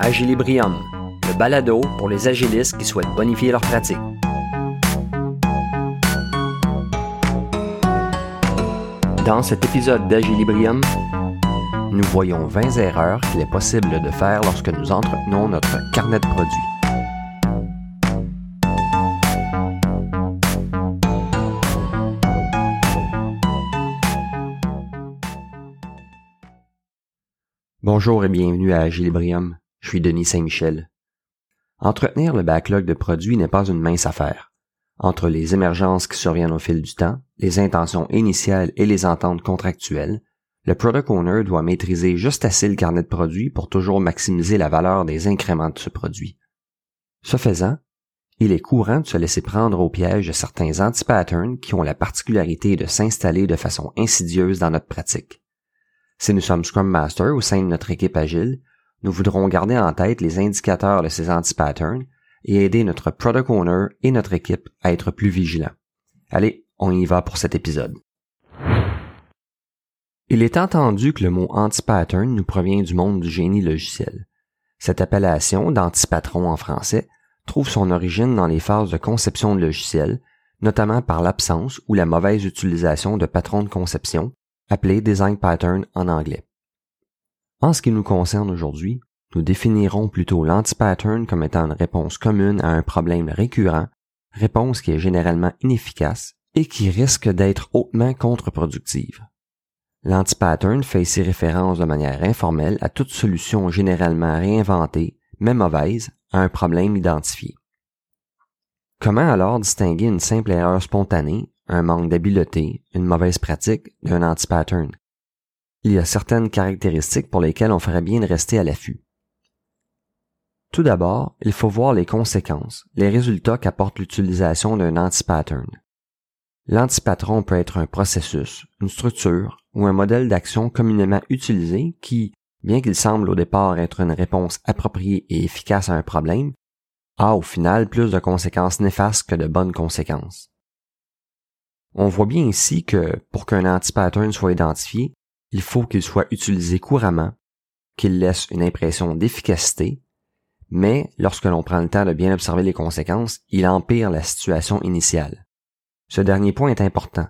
Agilibrium, le balado pour les agilistes qui souhaitent bonifier leur pratique. Dans cet épisode d'Agilibrium, nous voyons 20 erreurs qu'il est possible de faire lorsque nous entretenons notre carnet de produits. Bonjour et bienvenue à Agilibrium. Je suis Denis Saint-Michel. Entretenir le backlog de produits n'est pas une mince affaire. Entre les émergences qui surviennent au fil du temps, les intentions initiales et les ententes contractuelles, le product owner doit maîtriser juste assez le carnet de produits pour toujours maximiser la valeur des incréments de ce produit. Ce faisant, il est courant de se laisser prendre au piège de certains anti-patterns qui ont la particularité de s'installer de façon insidieuse dans notre pratique. Si nous sommes Scrum Master au sein de notre équipe agile, nous voudrons garder en tête les indicateurs de ces anti-patterns et aider notre product owner et notre équipe à être plus vigilants. Allez, on y va pour cet épisode. Il est entendu que le mot anti-pattern nous provient du monde du génie logiciel. Cette appellation d'anti-patron en français trouve son origine dans les phases de conception de logiciels, notamment par l'absence ou la mauvaise utilisation de patrons de conception, appelés design pattern en anglais. En ce qui nous concerne aujourd'hui, nous définirons plutôt l'anti-pattern comme étant une réponse commune à un problème récurrent, réponse qui est généralement inefficace et qui risque d'être hautement contre-productive. L'anti-pattern fait ici référence de manière informelle à toute solution généralement réinventée, mais mauvaise, à un problème identifié. Comment alors distinguer une simple erreur spontanée, un manque d'habileté, une mauvaise pratique d'un anti-pattern? Il y a certaines caractéristiques pour lesquelles on ferait bien de rester à l'affût. Tout d'abord, il faut voir les conséquences, les résultats qu'apporte l'utilisation d'un anti-pattern. L'antipatron peut être un processus, une structure ou un modèle d'action communément utilisé qui, bien qu'il semble au départ être une réponse appropriée et efficace à un problème, a au final plus de conséquences néfastes que de bonnes conséquences. On voit bien ici que, pour qu'un anti-pattern soit identifié, il faut qu'il soit utilisé couramment, qu'il laisse une impression d'efficacité, mais lorsque l'on prend le temps de bien observer les conséquences, il empire la situation initiale. Ce dernier point est important.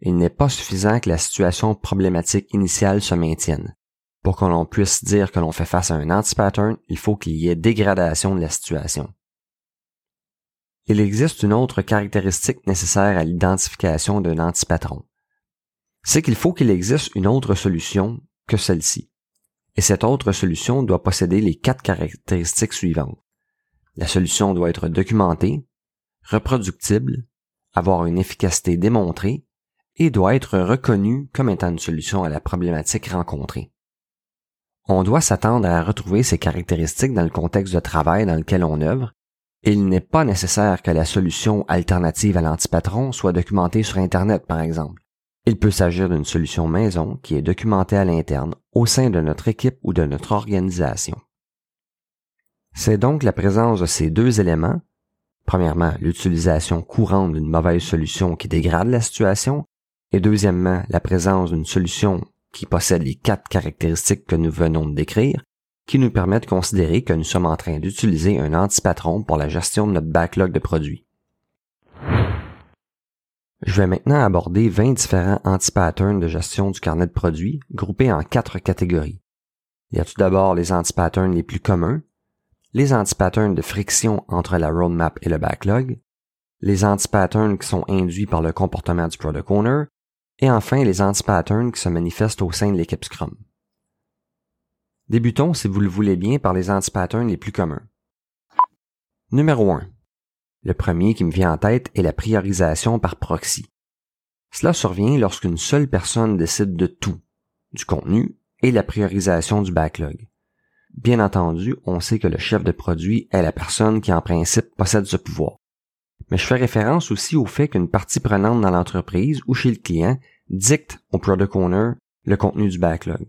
Il n'est pas suffisant que la situation problématique initiale se maintienne. Pour que l'on puisse dire que l'on fait face à un anti-pattern, il faut qu'il y ait dégradation de la situation. Il existe une autre caractéristique nécessaire à l'identification d'un antipatron c'est qu'il faut qu'il existe une autre solution que celle-ci. Et cette autre solution doit posséder les quatre caractéristiques suivantes. La solution doit être documentée, reproductible, avoir une efficacité démontrée et doit être reconnue comme étant une solution à la problématique rencontrée. On doit s'attendre à retrouver ces caractéristiques dans le contexte de travail dans lequel on œuvre, il n'est pas nécessaire que la solution alternative à l'antipatron soit documentée sur Internet, par exemple. Il peut s'agir d'une solution maison qui est documentée à l'interne au sein de notre équipe ou de notre organisation. C'est donc la présence de ces deux éléments, premièrement l'utilisation courante d'une mauvaise solution qui dégrade la situation, et deuxièmement la présence d'une solution qui possède les quatre caractéristiques que nous venons de décrire, qui nous permet de considérer que nous sommes en train d'utiliser un antipatron pour la gestion de notre backlog de produits. Je vais maintenant aborder 20 différents anti-patterns de gestion du carnet de produits, groupés en quatre catégories. Il y a tout d'abord les anti-patterns les plus communs, les anti-patterns de friction entre la roadmap et le backlog, les anti-patterns qui sont induits par le comportement du product owner, et enfin les anti-patterns qui se manifestent au sein de l'équipe Scrum. Débutons, si vous le voulez bien, par les anti-patterns les plus communs. Numéro 1. Le premier qui me vient en tête est la priorisation par proxy. Cela survient lorsqu'une seule personne décide de tout, du contenu et la priorisation du backlog. Bien entendu, on sait que le chef de produit est la personne qui en principe possède ce pouvoir. Mais je fais référence aussi au fait qu'une partie prenante dans l'entreprise ou chez le client dicte au product owner le contenu du backlog.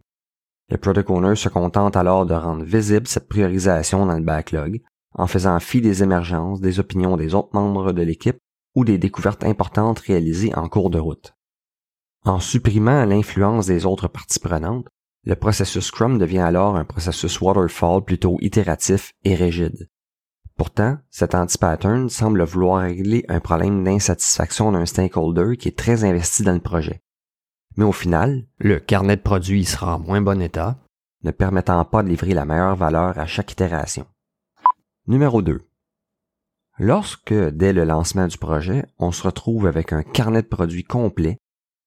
Le product owner se contente alors de rendre visible cette priorisation dans le backlog en faisant fi des émergences, des opinions des autres membres de l'équipe ou des découvertes importantes réalisées en cours de route. En supprimant l'influence des autres parties prenantes, Le processus Scrum devient alors un processus waterfall plutôt itératif et rigide. Pourtant, cet anti-pattern semble vouloir régler un problème d'insatisfaction d'un stakeholder qui est très investi dans le projet. Mais au final, le carnet de produits sera en moins bon état, ne permettant pas de livrer la meilleure valeur à chaque itération. Numéro 2. Lorsque, dès le lancement du projet, on se retrouve avec un carnet de produits complet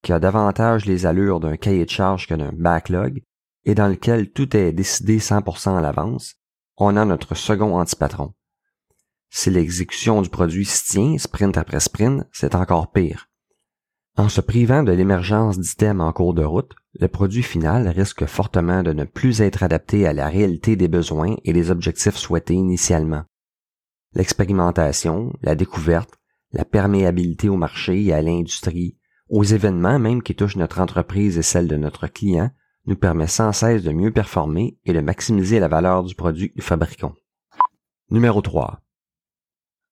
qui a davantage les allures d'un cahier de charge que d'un backlog et dans lequel tout est décidé 100% à l'avance, on a notre second antipatron, si l'exécution du produit se tient sprint après sprint, c'est encore pire. En se privant de l'émergence d'items en cours de route, le produit final risque fortement de ne plus être adapté à la réalité des besoins et des objectifs souhaités initialement. L'expérimentation, la découverte, la perméabilité au marché et à l'industrie, aux événements même qui touchent notre entreprise et celle de notre client, nous permet sans cesse de mieux performer et de maximiser la valeur du produit que nous fabriquons. Numéro 3.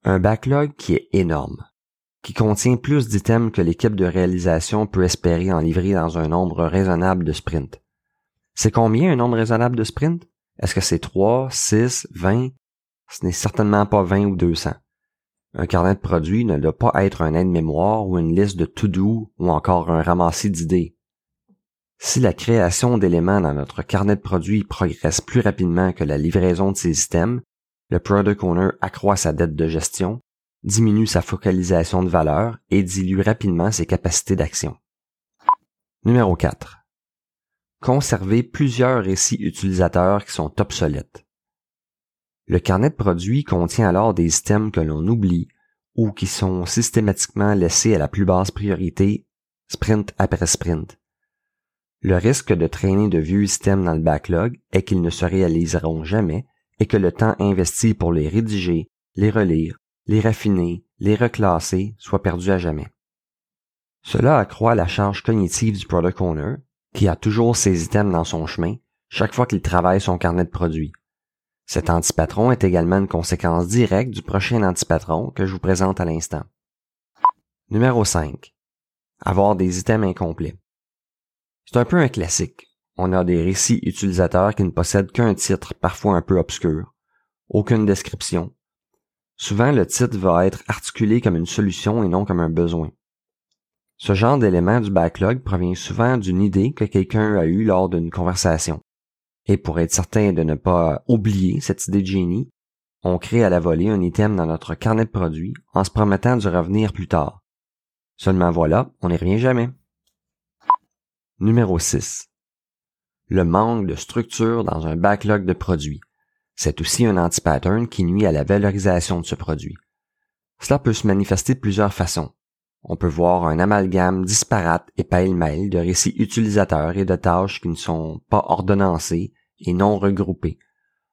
Un backlog qui est énorme, qui contient plus d'items que l'équipe de réalisation peut espérer en livrer dans un nombre raisonnable de sprints. C'est combien un nombre raisonnable de sprints? Est-ce que c'est 3, 6, 20? Ce n'est certainement pas 20 ou 200. Un carnet de produits ne doit pas être un aide-mémoire ou une liste de to-do ou encore un ramassis d'idées. Si la création d'éléments dans notre carnet de produits progresse plus rapidement que la livraison de ces items, le product owner accroît sa dette de gestion, diminue sa focalisation de valeur et dilue rapidement ses capacités d'action. Numéro 4. Conserver plusieurs récits utilisateurs qui sont obsolètes. Le carnet de produits contient alors des items que l'on oublie ou qui sont systématiquement laissés à la plus basse priorité, sprint après sprint. Le risque de traîner de vieux items dans le backlog est qu'ils ne se réaliseront jamais et que le temps investi pour les rédiger, les relire, les raffiner, les reclasser soit perdu à jamais. Cela accroît la charge cognitive du product owner, qui a toujours ses items dans son chemin chaque fois qu'il travaille son carnet de produits. Cet antipatron est également une conséquence directe du prochain antipatron que je vous présente à l'instant. Numéro 5. Avoir des items incomplets. C'est un peu un classique on a des récits utilisateurs qui ne possèdent qu'un titre parfois un peu obscur, aucune description. Souvent, le titre va être articulé comme une solution et non comme un besoin. Ce genre d'élément du backlog provient souvent d'une idée que quelqu'un a eue lors d'une conversation. Et pour être certain de ne pas oublier cette idée de génie, on crée à la volée un item dans notre carnet de produits en se promettant de revenir plus tard. Seulement voilà, on n'y revient jamais. Numéro 6 le manque de structure dans un backlog de produits. C'est aussi un anti-pattern qui nuit à la valorisation de ce produit. Cela peut se manifester de plusieurs façons. On peut voir un amalgame disparate et pêle-mêle de récits utilisateurs et de tâches qui ne sont pas ordonnancées et non regroupées.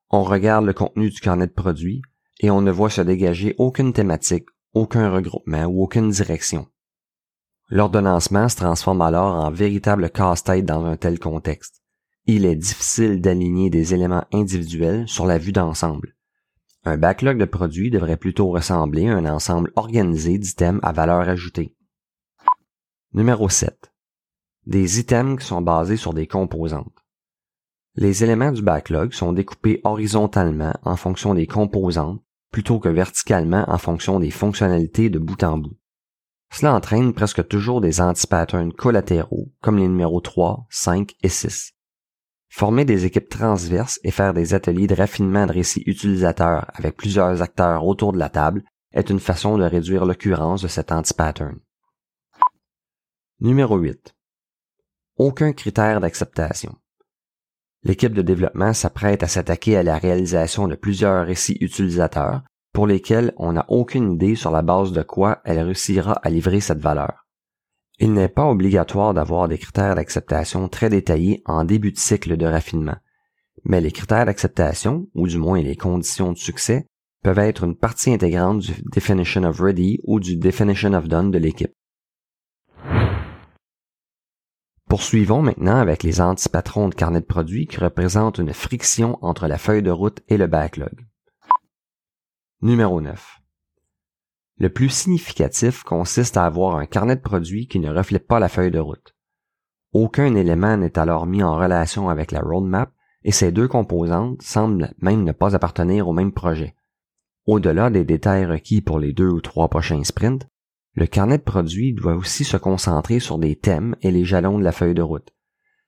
On regarde le contenu du carnet de produits et on ne voit se dégager aucune thématique, aucun regroupement ou aucune direction. L'ordonnancement se transforme alors en véritable casse-tête dans un tel contexte il est difficile d'aligner des éléments individuels sur la vue d'ensemble. Un backlog de produits devrait plutôt ressembler à un ensemble organisé d'items à valeur ajoutée. Numéro 7. Des items qui sont basés sur des composantes. Les éléments du backlog sont découpés horizontalement en fonction des composantes plutôt que verticalement en fonction des fonctionnalités de bout en bout. Cela entraîne presque toujours des anti-patterns collatéraux comme les numéros 3, 5 et 6. Former des équipes transverses et faire des ateliers de raffinement de récits utilisateurs avec plusieurs acteurs autour de la table est une façon de réduire l'occurrence de cet anti-pattern. Numéro 8. Aucun critère d'acceptation. L'équipe de développement s'apprête à s'attaquer à la réalisation de plusieurs récits utilisateurs pour lesquels on n'a aucune idée sur la base de quoi elle réussira à livrer cette valeur. Il n'est pas obligatoire d'avoir des critères d'acceptation très détaillés en début de cycle de raffinement, mais les critères d'acceptation, ou du moins les conditions de succès, peuvent être une partie intégrante du Definition of Ready ou du Definition of Done de l'équipe. Poursuivons maintenant avec les antipatrons de carnet de produits qui représentent une friction entre la feuille de route et le backlog. Numéro 9. Le plus significatif consiste à avoir un carnet de produits qui ne reflète pas la feuille de route. Aucun élément n'est alors mis en relation avec la roadmap et ces deux composantes semblent même ne pas appartenir au même projet. Au-delà des détails requis pour les deux ou trois prochains sprints, le carnet de produits doit aussi se concentrer sur des thèmes et les jalons de la feuille de route.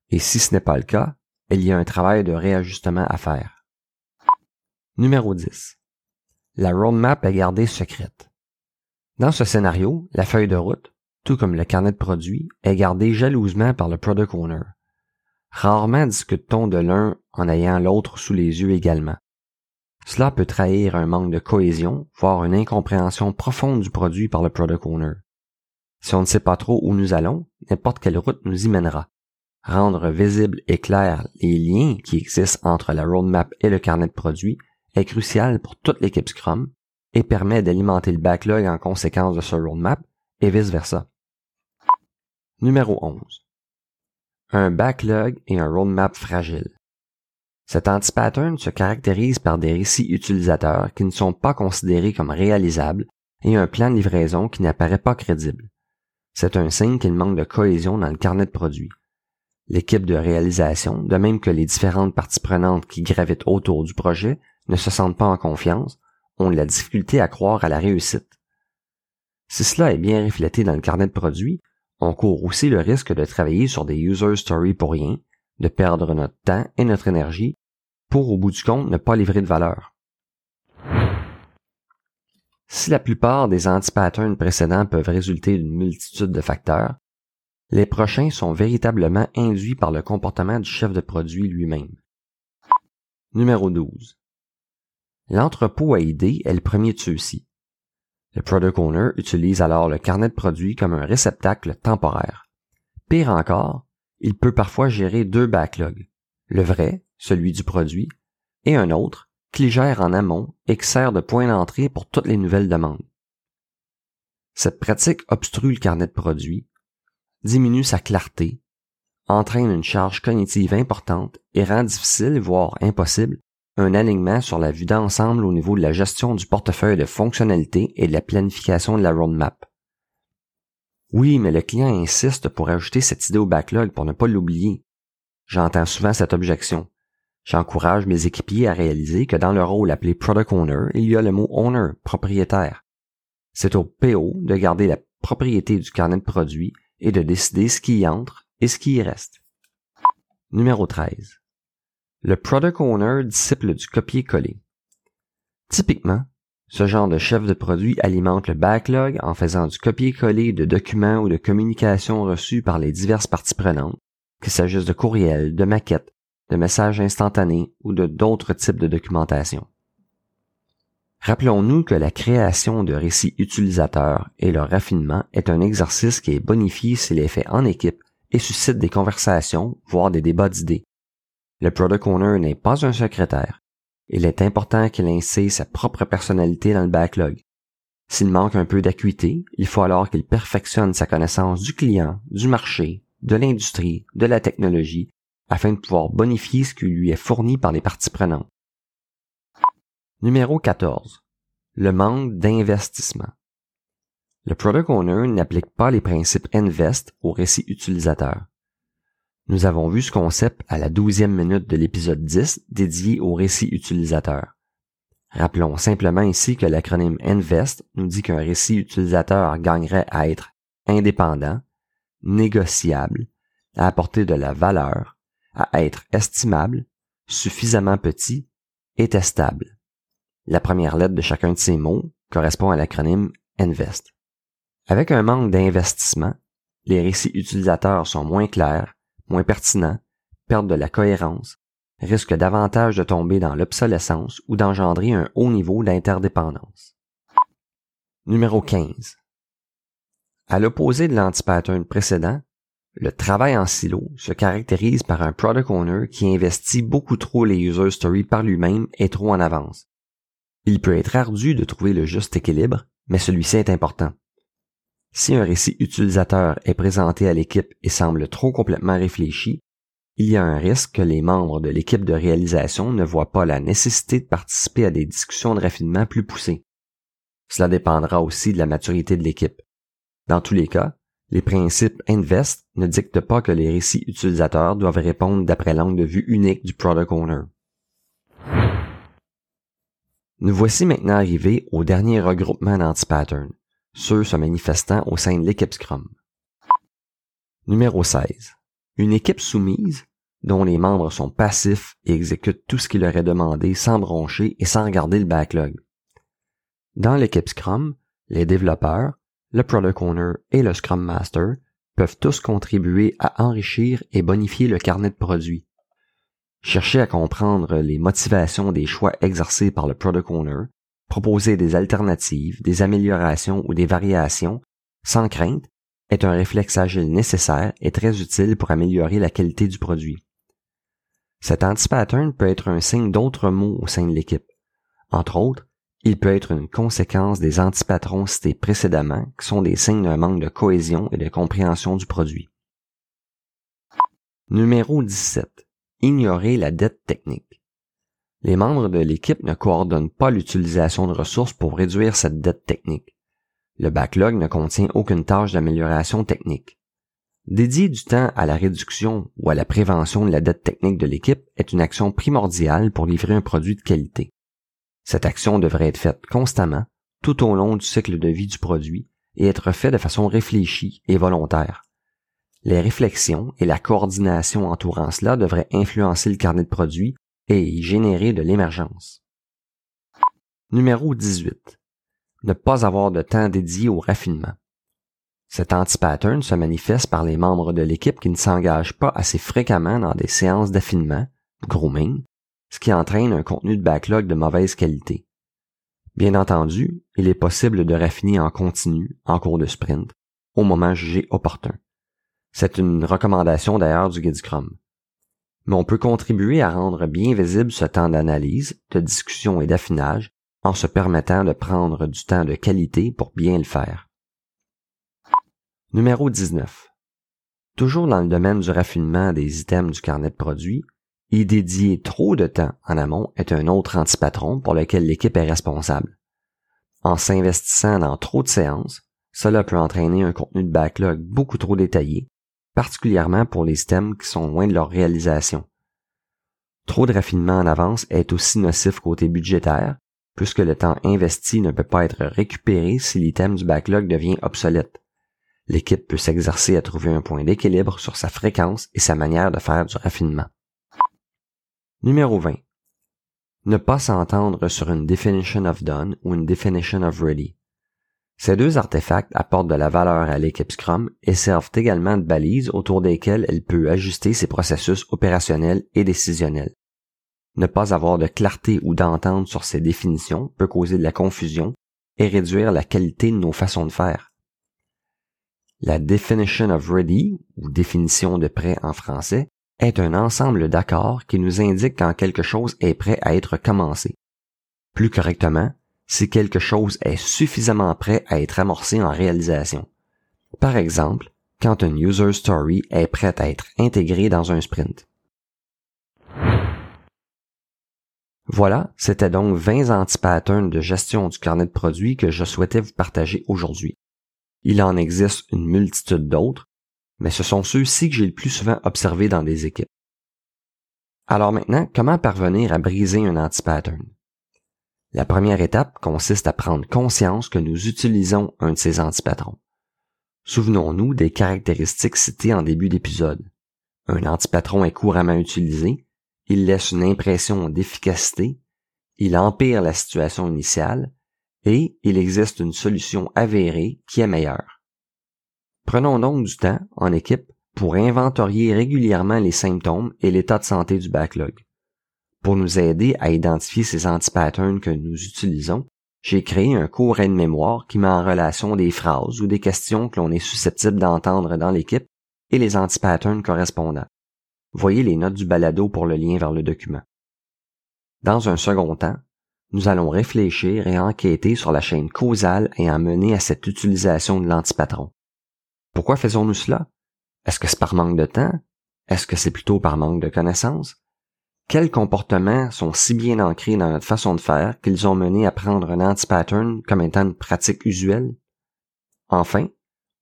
Et si ce n'est pas le cas, il y a un travail de réajustement à faire. Numéro 10. La roadmap est gardée secrète. Dans ce scénario, la feuille de route, tout comme le carnet de produits, est gardée jalousement par le product owner. Rarement discute-t-on de l'un en ayant l'autre sous les yeux également. Cela peut trahir un manque de cohésion, voire une incompréhension profonde du produit par le product owner. Si on ne sait pas trop où nous allons, n'importe quelle route nous y mènera. Rendre visibles et clairs les liens qui existent entre la roadmap et le carnet de produits est crucial pour toute l'équipe Scrum et permet d'alimenter le backlog en conséquence de ce roadmap et vice-versa. Numéro 11. Un backlog et un roadmap fragile. Cet anti-pattern se caractérise par des récits utilisateurs qui ne sont pas considérés comme réalisables et un plan de livraison qui n'apparaît pas crédible. C'est un signe qu'il manque de cohésion dans le carnet de produits. L'équipe de réalisation, de même que les différentes parties prenantes qui gravitent autour du projet, ne se sentent pas en confiance, de la difficulté à croire à la réussite. Si cela est bien reflété dans le carnet de produits, on court aussi le risque de travailler sur des user stories pour rien, de perdre notre temps et notre énergie pour, au bout du compte, ne pas livrer de valeur. Si la plupart des anti-patterns précédents peuvent résulter d'une multitude de facteurs, les prochains sont véritablement induits par le comportement du chef de produit lui-même. Numéro 12. L'entrepôt à idées est le premier de ceux-ci. Le product owner utilise alors le carnet de produits comme un réceptacle temporaire. Pire encore, il peut parfois gérer deux backlogs, le vrai, celui du produit, et un autre, qu'il gère en amont et qui sert de point d'entrée pour toutes les nouvelles demandes. Cette pratique obstrue le carnet de produits, diminue sa clarté, entraîne une charge cognitive importante et rend difficile, voire impossible, un alignement sur la vue d'ensemble au niveau de la gestion du portefeuille de fonctionnalités et de la planification de la roadmap. Oui, mais le client insiste pour ajouter cette idée au backlog pour ne pas l'oublier. J'entends souvent cette objection. J'encourage mes équipiers à réaliser que dans le rôle appelé Product Owner, il y a le mot Owner, propriétaire. C'est au PO de garder la propriété du carnet de produits et de décider ce qui y entre et ce qui y reste. Numéro 13. Le Product Owner disciple du copier-coller. Typiquement, ce genre de chef de produit alimente le backlog en faisant du copier-coller de documents ou de communications reçus par les diverses parties prenantes, qu'il s'agisse de courriels, de maquettes, de messages instantanés ou de d'autres types de documentation. Rappelons-nous que la création de récits utilisateurs et leur raffinement est un exercice qui est bonifié s'il est fait en équipe et suscite des conversations, voire des débats d'idées. Le product owner n'est pas un secrétaire, il est important qu'il insère sa propre personnalité dans le backlog. S'il manque un peu d'acuité, il faut alors qu'il perfectionne sa connaissance du client, du marché, de l'industrie, de la technologie, afin de pouvoir bonifier ce qui lui est fourni par les parties prenantes. Numéro 14. Le manque d'investissement. Le product owner n'applique pas les principes Invest au récit utilisateur. Nous avons vu ce concept à la douzième minute de l'épisode 10 dédié au récit utilisateur. Rappelons simplement ici que l'acronyme INVEST nous dit qu'un récit utilisateur gagnerait à être indépendant, négociable, à apporter de la valeur, à être estimable, suffisamment petit et testable. La première lettre de chacun de ces mots correspond à l'acronyme INVEST. Avec un manque d'investissement, les récits utilisateurs sont moins clairs, moins pertinent, perdre de la cohérence, risque davantage de tomber dans l'obsolescence ou d'engendrer un haut niveau d'interdépendance. Numéro 15. À l'opposé de l'anti-pattern précédent, le travail en silo se caractérise par un product owner qui investit beaucoup trop les user stories par lui-même et trop en avance. Il peut être ardu de trouver le juste équilibre, mais celui-ci est important. Si un récit utilisateur est présenté à l'équipe et semble trop complètement réfléchi, il y a un risque que les membres de l'équipe de réalisation ne voient pas la nécessité de participer à des discussions de raffinement plus poussées. Cela dépendra aussi de la maturité de l'équipe. Dans tous les cas, Les principes INVEST ne dictent pas que les récits utilisateurs doivent répondre d'après l'angle de vue unique du product owner. Nous voici maintenant arrivés au dernier regroupement d'anti-pattern, ceux se manifestant au sein de l'équipe Scrum. Numéro 16. Une équipe soumise, dont les membres sont passifs et exécutent tout ce qui leur est demandé sans broncher et sans regarder le backlog. Dans l'équipe Scrum, les développeurs, le Product Owner et le Scrum Master peuvent tous contribuer à enrichir et bonifier le carnet de produits. Chercher à comprendre les motivations des choix exercés par le Product Owner, proposer des alternatives, des améliorations ou des variations, sans crainte, est un réflexe agile nécessaire et très utile pour améliorer la qualité du produit. Cet anti-pattern peut être un signe d'autres mots au sein de l'équipe. Entre autres, il peut être une conséquence des antipatrons cités précédemment, qui sont des signes d'un manque de cohésion et de compréhension du produit. Numéro 17. Ignorer la dette technique. Les membres de l'équipe ne coordonnent pas l'utilisation de ressources pour réduire cette dette technique. Le backlog ne contient aucune tâche d'amélioration technique. Dédier du temps à la réduction ou à la prévention de la dette technique de l'équipe est une action primordiale pour livrer un produit de qualité. Cette action devrait être faite constamment, tout au long du cycle de vie du produit, et être faite de façon réfléchie et volontaire. Les réflexions et la coordination entourant cela devraient influencer le carnet de produits et y générer de l'émergence. Numéro 18. Ne pas avoir de temps dédié au raffinement. Cet anti-pattern se manifeste par les membres de l'équipe qui ne s'engagent pas assez fréquemment dans des séances d'affinement, grooming, ce qui entraîne un contenu de backlog de mauvaise qualité. Bien entendu, il est possible de raffiner en continu, en cours de sprint, au moment jugé opportun. C'est une recommandation d'ailleurs du guide Scrum. Mais on peut contribuer à rendre bien visible ce temps d'analyse, de discussion et d'affinage en se permettant de prendre du temps de qualité pour bien le faire. Numéro 19. Toujours dans le domaine du raffinement des items du carnet de produits, y dédier trop de temps en amont est un autre antipatron pour lequel l'équipe est responsable. En s'investissant dans trop de séances, cela peut entraîner un contenu de backlog beaucoup trop détaillé, particulièrement pour les systèmes qui sont loin de leur réalisation. Trop de raffinement en avance est aussi nocif côté budgétaire, puisque le temps investi ne peut pas être récupéré si l'item du backlog devient obsolète. L'équipe peut s'exercer à trouver un point d'équilibre sur sa fréquence et sa manière de faire du raffinement. Numéro 20. Ne pas s'entendre sur une definition of done ou une definition of ready. Ces deux artefacts apportent de la valeur à l'équipe Scrum et servent également de balises autour desquelles elle peut ajuster ses processus opérationnels et décisionnels. Ne pas avoir de clarté ou d'entente sur ces définitions peut causer de la confusion et réduire la qualité de nos façons de faire. La definition of ready, ou définition de prêt en français, est un ensemble d'accords qui nous indique quand quelque chose est prêt à être commencé. Plus correctement, si quelque chose est suffisamment prêt à être amorcé en réalisation. Par exemple, quand une user story est prête à être intégrée dans un sprint. Voilà, c'était donc 20 anti-patterns de gestion du carnet de produits que je souhaitais vous partager aujourd'hui. Il en existe une multitude d'autres, mais ce sont ceux-ci que j'ai le plus souvent observés dans des équipes. Alors maintenant, comment parvenir à briser un anti-pattern? La première étape consiste à prendre conscience que nous utilisons un de ces antipatrons. Souvenons-nous des caractéristiques citées en début d'épisode. Un antipatron est couramment utilisé, il laisse une impression d'efficacité, il empire la situation initiale, et il existe une solution avérée qui est meilleure. Prenons donc du temps, en équipe, pour inventorier régulièrement les symptômes et l'état de santé du backlog. Pour nous aider à identifier ces anti-patterns que nous utilisons, j'ai créé un court aide-mémoire qui met en relation des phrases ou des questions que l'on est susceptible d'entendre dans l'équipe et les anti-patterns correspondants. Voyez les notes du balado pour le lien vers le document. Dans un second temps, nous allons réfléchir et enquêter sur la chaîne causale ayant mené à cette utilisation de l'antipatron. Pourquoi faisons-nous cela? Est-ce que c'est par manque de temps? Est-ce que c'est plutôt par manque de connaissances? Quels comportements sont si bien ancrés dans notre façon de faire qu'ils ont mené à prendre un anti-pattern comme étant une pratique usuelle? Enfin,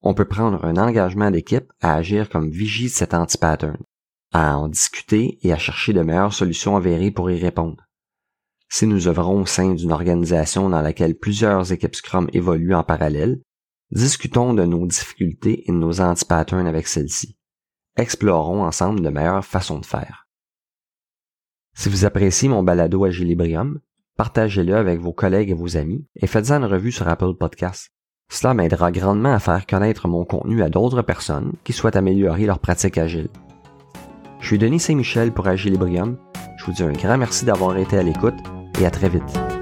on peut prendre un engagement d'équipe à agir comme vigie de cet anti-pattern, à en discuter et à chercher de meilleures solutions avérées pour y répondre. Si nous œuvrons au sein d'une organisation dans laquelle plusieurs équipes Scrum évoluent en parallèle, discutons de nos difficultés et de nos anti-patterns avec celles-ci. Explorons ensemble de meilleures façons de faire. Si vous appréciez mon balado Agilibrium, partagez-le avec vos collègues et vos amis et faites-en une revue sur Apple Podcasts. Cela m'aidera grandement à faire connaître mon contenu à d'autres personnes qui souhaitent améliorer leur pratique agile. Je suis Denis Saint-Michel pour Agilibrium. Je vous dis un grand merci d'avoir été à l'écoute et à très vite.